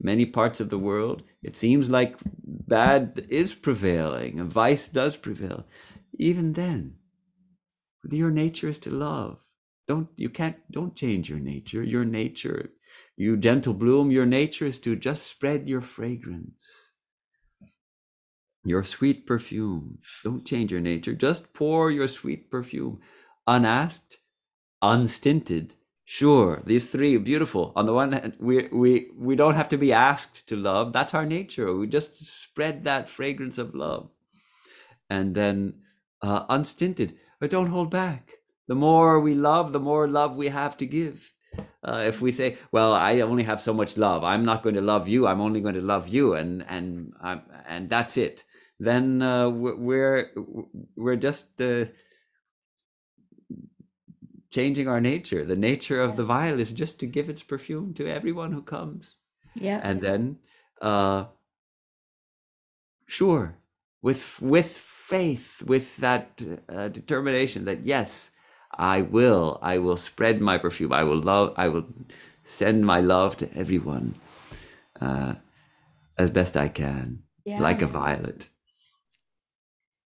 many parts of the world. It seems like bad is prevailing and vice does prevail. Even then, your nature is to love. Don't you can't don't change your nature. Your nature, you gentle bloom, your nature is to just spread your fragrance your sweet perfume. Don't change your nature. Just pour your sweet perfume, unasked, unstinted. Sure, these three beautiful. On the one hand, we we we don't have to be asked to love. That's our nature. We just spread that fragrance of love, and then uh, unstinted. But don't hold back. The more we love, the more love we have to give. Uh, if we say, "Well, I only have so much love. I'm not going to love you. I'm only going to love you," and and and that's it then uh, we're we're just uh, changing our nature. The nature of the vial is just to give its perfume to everyone who comes. Yeah. And then, uh, sure, with with faith, with that uh, determination that yes, I will, I will spread my perfume. I will love. I will send my love to everyone uh, as best I can, yeah. like a violet.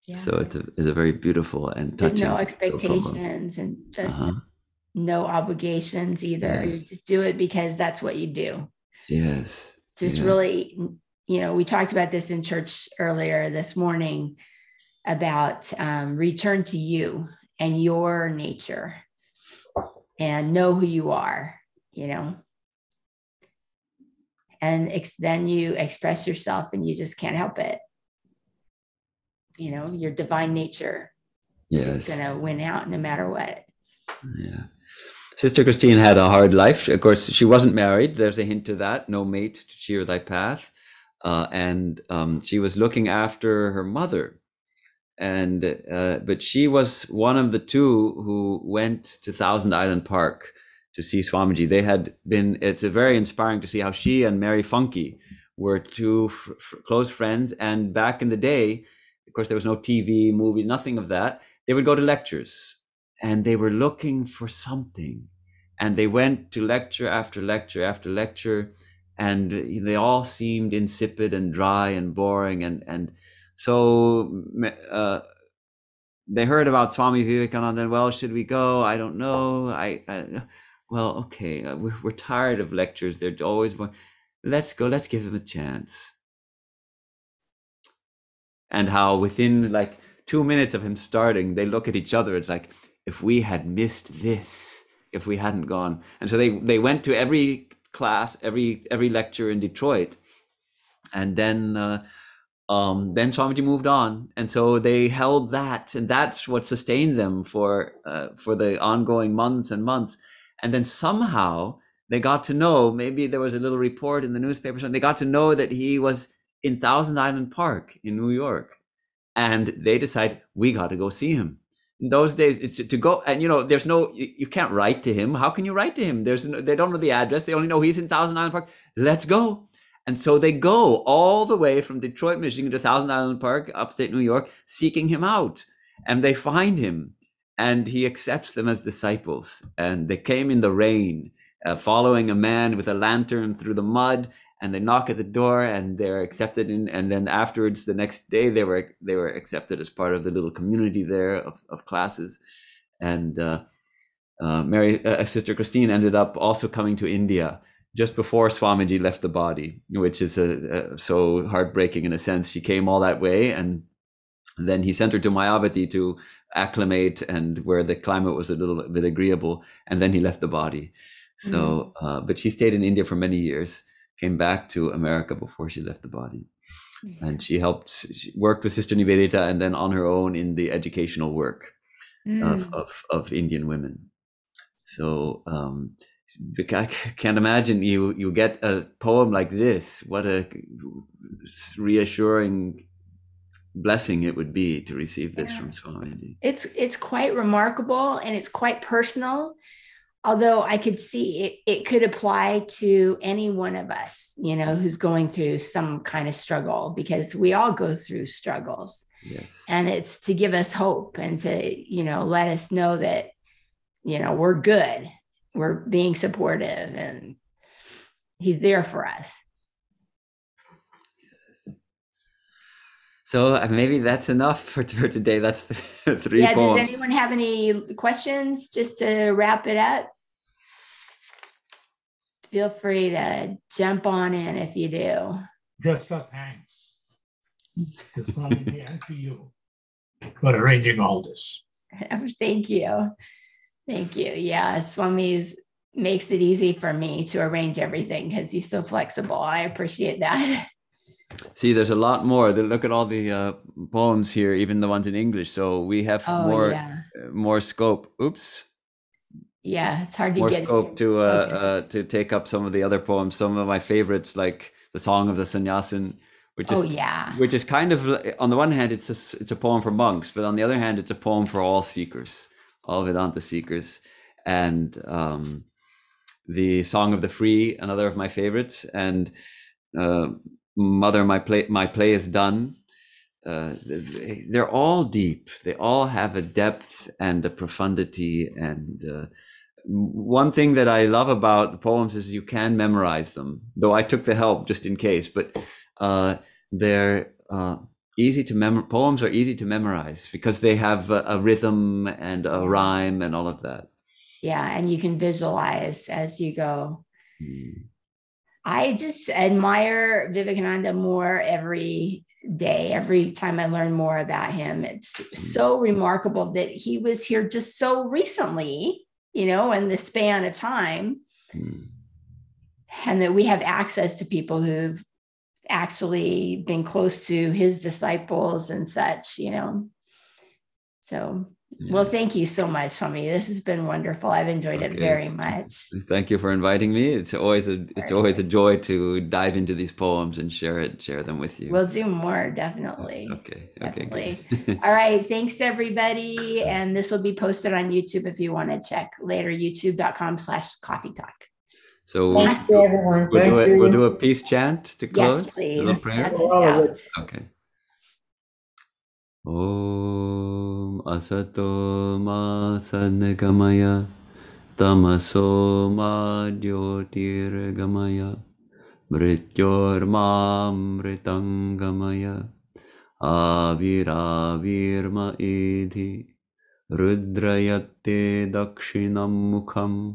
Yeah. So it's a, it's a very beautiful and touching. no expectations and just uh-huh. no obligations either. You just do it because that's what you do. Yes. Just yes. really, you know, we talked about this in church earlier this morning about um, return to you and your nature and know who you are, you know. And ex- then you express yourself and you just can't help it you know your divine nature yes. is going to win out no matter what. Yeah. Sister christine had a hard life. Of course she wasn't married. There's a hint to that. No mate to cheer thy path. Uh, and um, she was looking after her mother. And uh, but she was one of the two who went to thousand island park to see swamiji. They had been it's very inspiring to see how she and mary funke were two f- f- close friends. And back in the day of course, there was no TV, movie, nothing of that. They would go to lectures and they were looking for something. And they went to lecture after lecture after lecture, and they all seemed insipid and dry and boring. And, and so uh, they heard about Swami Vivekananda, and well, should we go? I don't know. I, I well, okay, uh, we're, we're tired of lectures. They're always, let's go, let's give them a chance. And how within like two minutes of him starting, they look at each other. It's like, if we had missed this, if we hadn't gone. And so they, they went to every class, every, every lecture in Detroit. And then, uh, um, then Swamiji moved on, and so they held that, and that's what sustained them for uh, for the ongoing months and months. And then somehow they got to know. Maybe there was a little report in the newspaper. And they got to know that he was in Thousand Island Park in New York, and they decide, we got to go see him. In those days, it's to go and you know, there's no you, you can't write to him. How can you write to him? There's no, they don't know the address. They only know he's in Thousand Island Park. Let's go. And so they go all the way from Detroit, Michigan to Thousand Island Park, upstate New York, seeking him out. And they find him and he accepts them as disciples. And they came in the rain, uh, following a man with a lantern through the mud. And they knock at the door and they're accepted. In, and then afterwards, the next day, they were they were accepted as part of the little community there of, of classes. And uh, uh, Mary, uh, Sister Christine ended up also coming to India just before Swamiji left the body, which is a, a, so heartbreaking in a sense. She came all that way, and then he sent her to Mayavati to acclimate and where the climate was a little bit agreeable, and then he left the body. So, mm-hmm. uh, but she stayed in India for many years, came back to America before she left the body. Mm-hmm. And she helped, she worked with Sister Nivedita and then on her own in the educational work mm. of, of, of Indian women. So, um, I can't imagine you you get a poem like this. What a reassuring blessing it would be to receive this yeah. from Swamiji. It's it's quite remarkable and it's quite personal. Although I could see it, it could apply to any one of us, you know, who's going through some kind of struggle because we all go through struggles. Yes. And it's to give us hope and to, you know, let us know that, you know, we're good we're being supportive and he's there for us so uh, maybe that's enough for, today that's the three yeah poems. does anyone have any questions just to wrap it up feel free to jump on in if you do just a thanks to Swami and to you for arranging all this thank you Thank you. Yeah, Swami's makes it easy for me to arrange everything because he's so flexible. I appreciate that. See, there's a lot more. Look at all the uh, poems here, even the ones in English. So we have oh, more yeah. Uh, more scope. Oops. Yeah, it's hard to more get scope to uh, okay. uh, to take up some of the other poems. Some of my favorites, like the Song of the Sannyasin, which is oh, yeah. which is kind of on the one hand, it's a, it's a poem for monks, but on the other hand, it's a poem for all seekers all Vedanta seekers, and um, the Song of the Free, another of my favorites, and uh, Mother, my play, my play is done. Uh, they're all deep. They all have a depth and a profundity. And uh, one thing that I love about the poems is you can memorize them. Though I took the help just in case, but uh, they're uh, easy to mem poems are easy to memorize because they have a, a, rhythm and a rhyme and all of that yeah and you can visualize as you go mm. i just admire vivekananda more every day every time i learn more about him it's mm. so remarkable that he was here just so recently you know in the span of time and that we have access to people who've actually been close to his disciples and such, you know. So, yes. well, thank you so much, Swami. This has been wonderful. I've enjoyed okay. it very much. Thank you for inviting me. It's always a it's always a joy to dive into these poems and share it, share them with you. We'll do more, definitely. Okay. Definitely. Okay. All right. Thanks everybody. And this will be posted on YouTube if you want to check later, youtube.com slash coffee talk. So Thank we'll, you, everyone. We'll, do a, we'll do a peace chant to close. Oh, yes, please. Okay. ॐ असतो मा सन्निगमय तमसो मा ज्योतिर्गमय मृत्योर्मामृतं गमय आविराविर्म एधि रुद्रयत्ते दक्षिणं मुखं,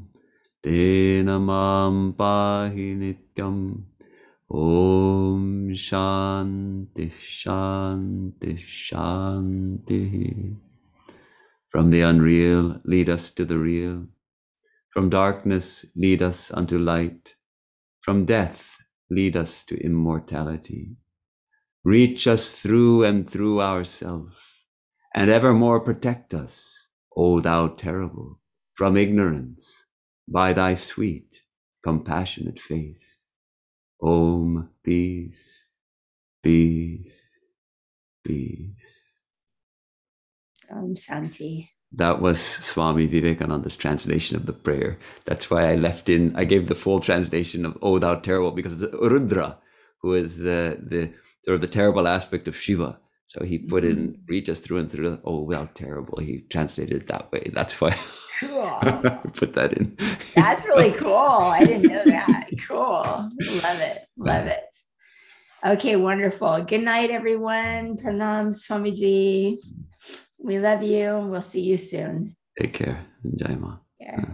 तेन माँ पाहि नित्यम्। Om Shanti Shanti Shanti. From the unreal, lead us to the real. From darkness, lead us unto light. From death, lead us to immortality. Reach us through and through ourselves, and evermore protect us, O thou terrible, from ignorance, by thy sweet, compassionate face. Om, peace, peace, peace. Om Shanti. That was Swami Vivekananda's translation of the prayer. That's why I left in, I gave the full translation of Oh Thou Terrible because it's Rudra, who is the, the sort of the terrible aspect of Shiva. So he put in, mm-hmm. reach us through and through, oh, thou terrible. He translated it that way. That's why. put that in. That's really cool. I didn't know that. Cool. Love it. Love it. Okay, wonderful. Good night, everyone. Pranam Swamiji. We love you. and We'll see you soon. Take care. Jai Ma. Yeah.